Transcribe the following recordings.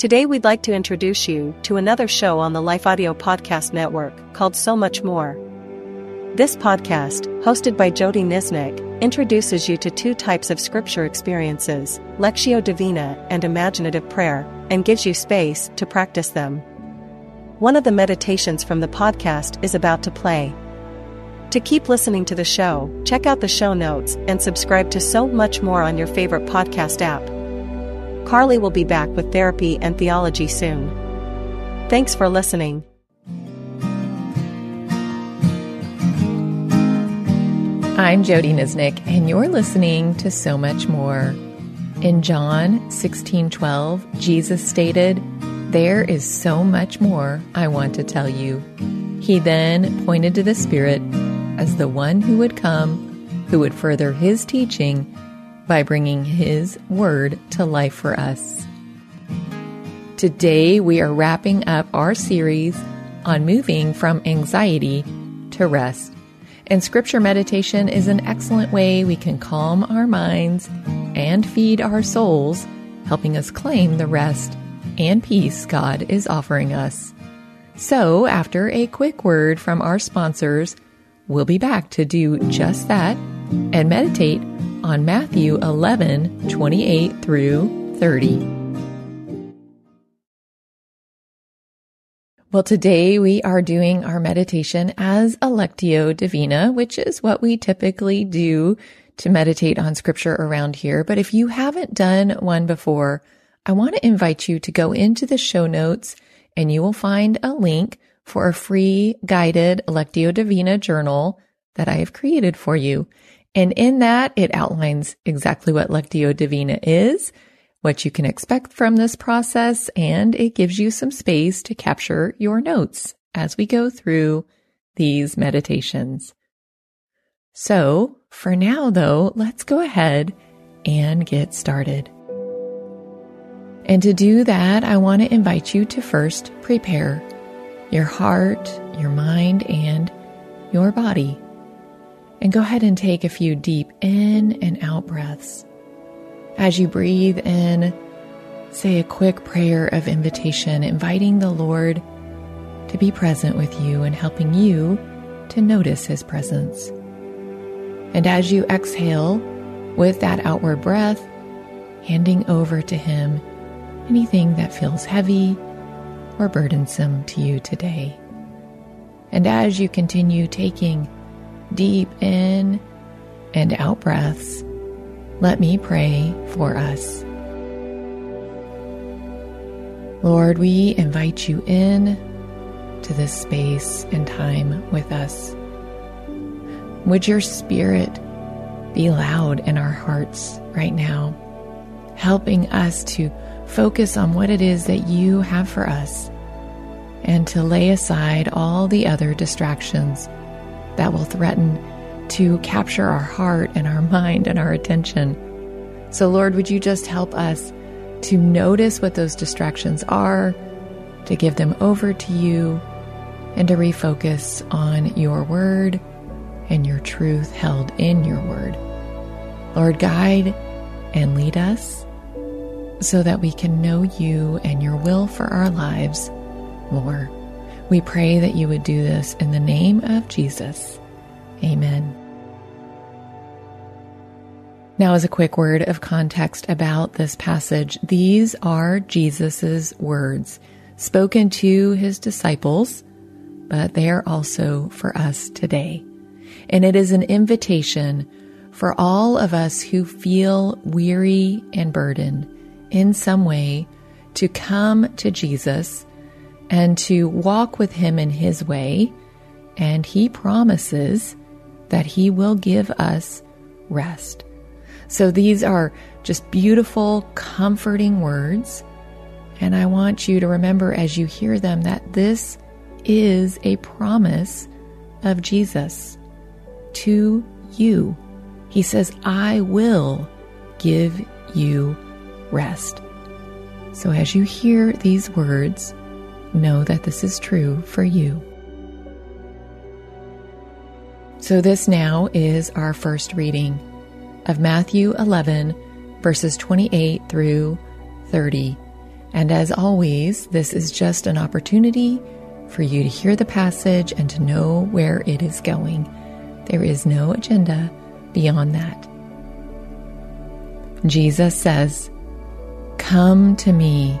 Today, we'd like to introduce you to another show on the Life Audio Podcast Network called So Much More. This podcast, hosted by Jodie Niznik, introduces you to two types of scripture experiences Lectio Divina and imaginative prayer, and gives you space to practice them. One of the meditations from the podcast is about to play. To keep listening to the show, check out the show notes and subscribe to So Much More on your favorite podcast app. Carley will be back with therapy and theology soon. Thanks for listening. I'm Jodie Niznik, and you're listening to So Much More. In John 16:12, Jesus stated, "There is so much more I want to tell you." He then pointed to the Spirit as the one who would come, who would further his teaching by bringing His Word to life for us. Today, we are wrapping up our series on moving from anxiety to rest. And scripture meditation is an excellent way we can calm our minds and feed our souls, helping us claim the rest and peace God is offering us. So, after a quick word from our sponsors, we'll be back to do just that and meditate on Matthew 11 28 through 30. Well, today we are doing our meditation as a Lectio Divina, which is what we typically do to meditate on scripture around here. But if you haven't done one before, I want to invite you to go into the show notes and you will find a link for a free guided Lectio Divina journal that I have created for you. And in that, it outlines exactly what Lectio Divina is, what you can expect from this process, and it gives you some space to capture your notes as we go through these meditations. So for now, though, let's go ahead and get started. And to do that, I want to invite you to first prepare your heart, your mind, and your body and go ahead and take a few deep in and out breaths. As you breathe in, say a quick prayer of invitation, inviting the Lord to be present with you and helping you to notice His presence. And as you exhale with that outward breath, handing over to Him anything that feels heavy or burdensome to you today. And as you continue taking deep in and out breaths, let me pray for us. Lord, we invite you in to this space and time with us. Would your spirit be loud in our hearts right now, helping us to focus on what it is that you have for us and to lay aside all the other distractions that will threaten to capture our heart and our mind and our attention. So, Lord, would you just help us to notice what those distractions are, to give them over to you, and to refocus on your word and your truth held in your word. Lord, guide and lead us so that we can know you and your will for our lives more. We pray that you would do this in the name of Jesus. Amen. Now, as a quick word of context about this passage, these are Jesus' words spoken to his disciples, but they are also for us today. And it is an invitation for all of us who feel weary and burdened in some way to come to Jesus and to walk with Him in His way. And He promises that He will give us rest. So these are just beautiful, comforting words. And I want you to remember as you hear them that this is a promise of Jesus to you. He says, I will give you rest. So as you hear these words, know that this is true for you. So, this now is our first reading of Matthew 11, verses 28 through 30. And as always, this is just an opportunity for you to hear the passage and to know where it is going. There is no agenda beyond that. Jesus says, Come to me,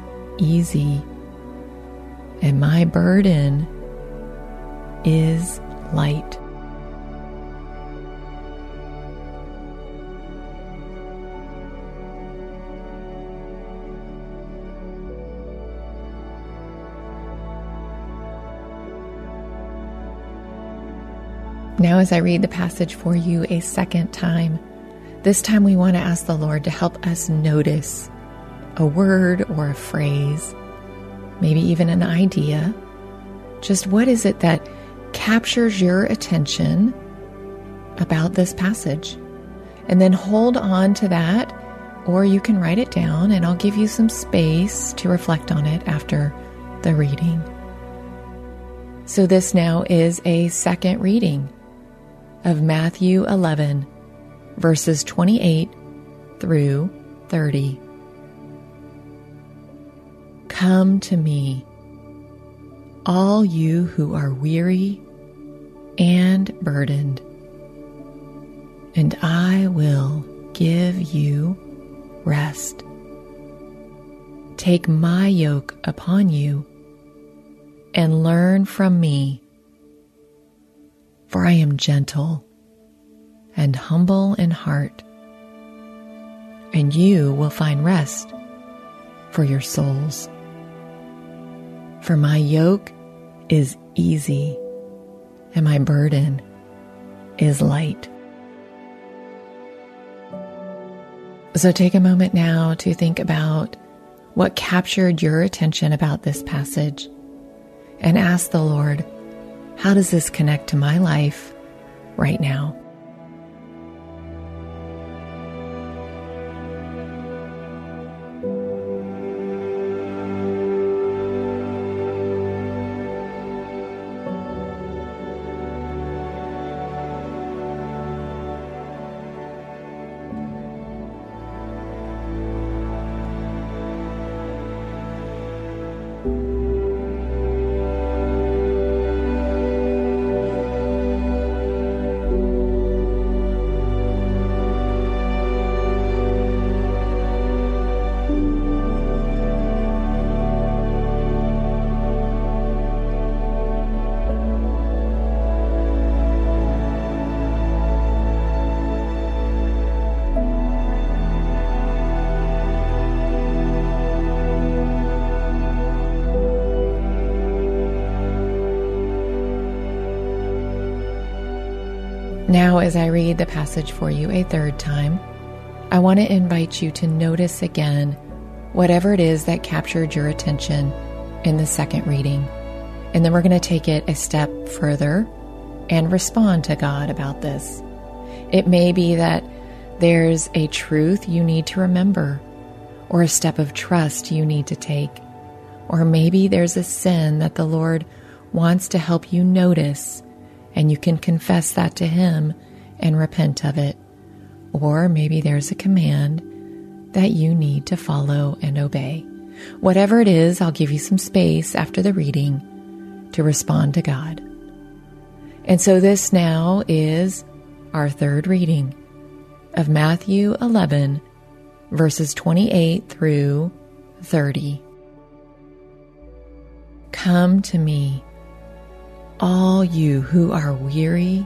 easy, and my burden is light. Now, as I read the passage for you a second time, this time we want to ask the Lord to help us notice a word or a phrase, maybe even an idea. Just what is it that captures your attention about this passage? And then hold on to that, or you can write it down, and I'll give you some space to reflect on it after the reading. So, this now is a second reading of Matthew 11, verses 28 through 30. Come to me, all you who are weary and burdened, and I will give you rest. Take my yoke upon you and learn from me for I am gentle and humble in heart, and you will find rest for your souls. For my yoke is easy and my burden is light. So take a moment now to think about what captured your attention about this passage and ask the Lord how does this connect to my life right now? As I read the passage for you a third time, I want to invite you to notice again whatever it is that captured your attention in the second reading. And then we're going to take it a step further and respond to God about this. It may be that there's a truth you need to remember, or a step of trust you need to take, or maybe there's a sin that the Lord wants to help you notice and you can confess that to Him and repent of it. Or maybe there's a command that you need to follow and obey. Whatever it is, I'll give you some space after the reading to respond to God. And so this now is our third reading of Matthew 11, verses 28 through 30. Come to me all you who are weary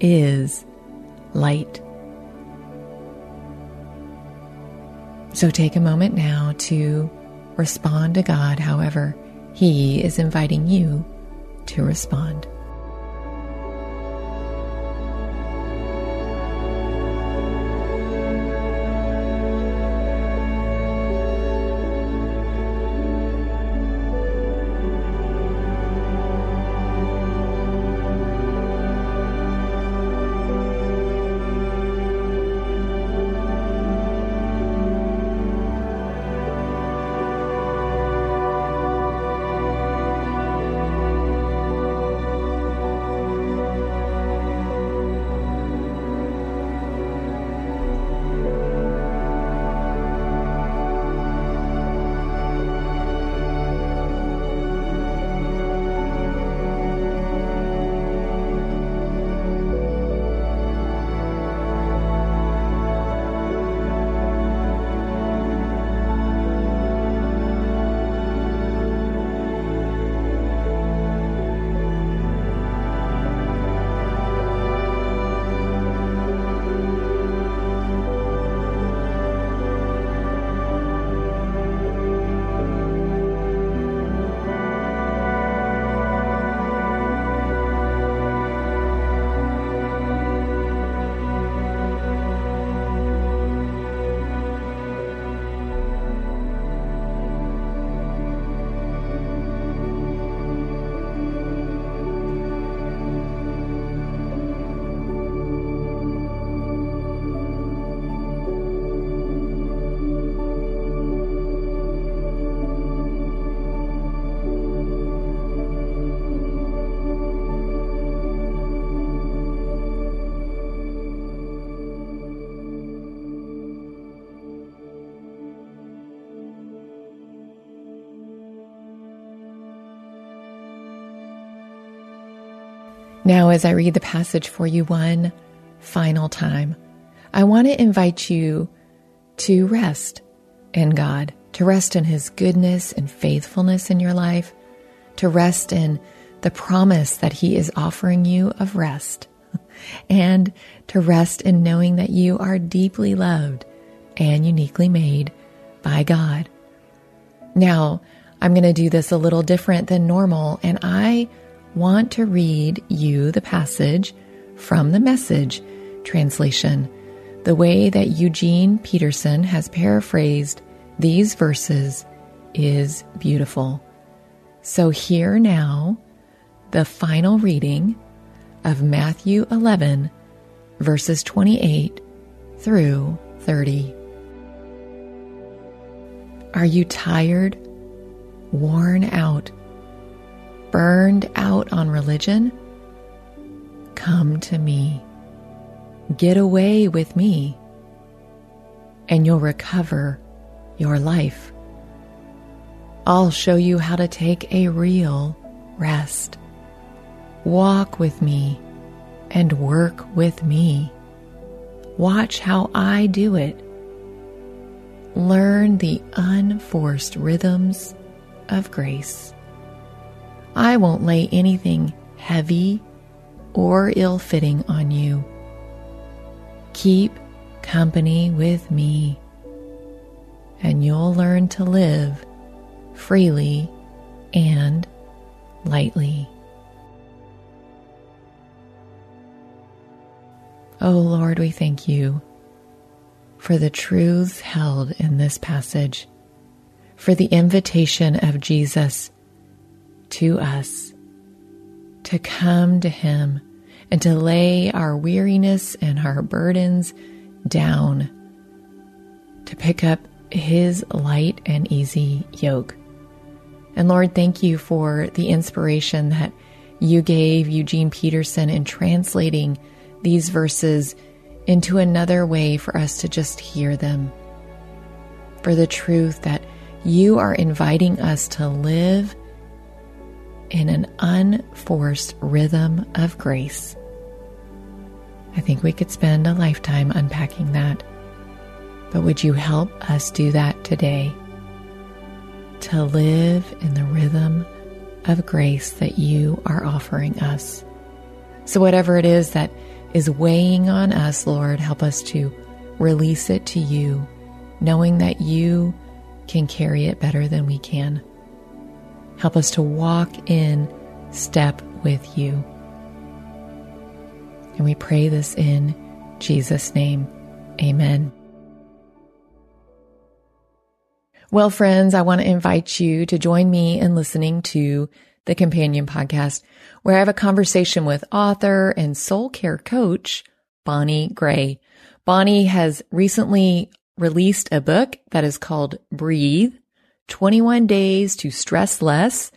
is light. So take a moment now to respond to God however He is inviting you to respond. Now, as I read the passage for you one final time, I want to invite you to rest in God, to rest in His goodness and faithfulness in your life, to rest in the promise that He is offering you of rest, and to rest in knowing that you are deeply loved and uniquely made by God. Now, I'm going to do this a little different than normal, and I want to read you the passage from the message translation, the way that Eugene Peterson has paraphrased these verses is beautiful. So, here now, the final reading of Matthew 11, verses 28 through 30. Are you tired, worn out? Burned out on religion, come to me. Get away with me, and you'll recover your life. I'll show you how to take a real rest. Walk with me and work with me. Watch how I do it. Learn the unforced rhythms of grace. I won't lay anything heavy or ill fitting on you. Keep company with me, and you'll learn to live freely and lightly. Oh Lord, we thank you for the truths held in this passage, for the invitation of Jesus to us to come to Him and to lay our weariness and our burdens down, to pick up His light and easy yoke. And Lord, thank you for the inspiration that you gave Eugene Peterson in translating these verses into another way for us to just hear them. For the truth that you are inviting us to live in an unforced rhythm of grace. I think we could spend a lifetime unpacking that. But would you help us do that today? to live in the rhythm of grace that you are offering us. So, whatever it is that is weighing on us, Lord, help us to release it to you, knowing that you can carry it better than we can. Help us to walk in step with you. And we pray this in Jesus' name. Amen. Well, friends, I want to invite you to join me in listening to the Companion Podcast, where I have a conversation with author and soul care coach, Bonnie Gray. Bonnie has recently released a book that is called Breathe 21 Days to Stress Less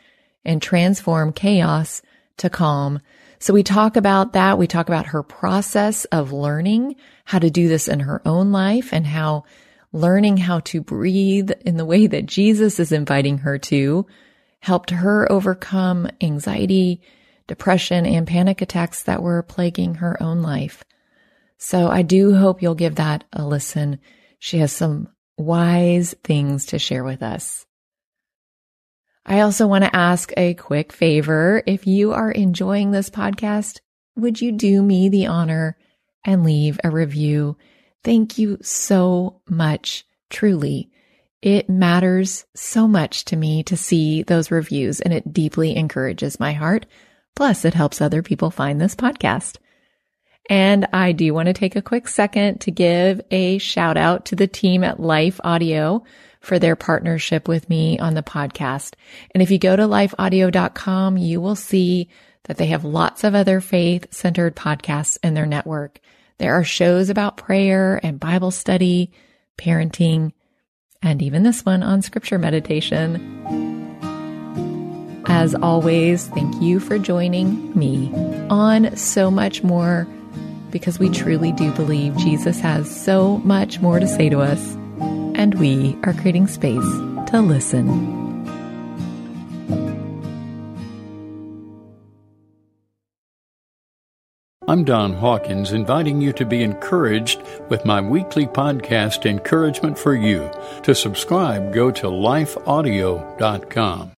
and Transform Chaos to Calm. So we talk about that. We talk about her process of learning how to do this in her own life and how learning how to breathe in the way that Jesus is inviting her to helped her overcome anxiety, depression, and panic attacks that were plaguing her own life. So I do hope you'll give that a listen. She has some wise things to share with us. I also want to ask a quick favor. If you are enjoying this podcast, would you do me the honor and leave a review? Thank you so much. Truly. It matters so much to me to see those reviews and it deeply encourages my heart. Plus, it helps other people find this podcast. And I do want to take a quick second to give a shout out to the team at Life Audio for their partnership with me on the podcast. And if you go to lifeaudio.com, you will see that they have lots of other faith centered podcasts in their network. There are shows about prayer and Bible study, parenting, and even this one on scripture meditation. As always, thank you for joining me on so much more because we truly do believe Jesus has so much more to say to us, and we are creating space to listen. I'm Don Hawkins, inviting you to be encouraged with my weekly podcast, Encouragement for You. To subscribe, go to lifeaudio.com.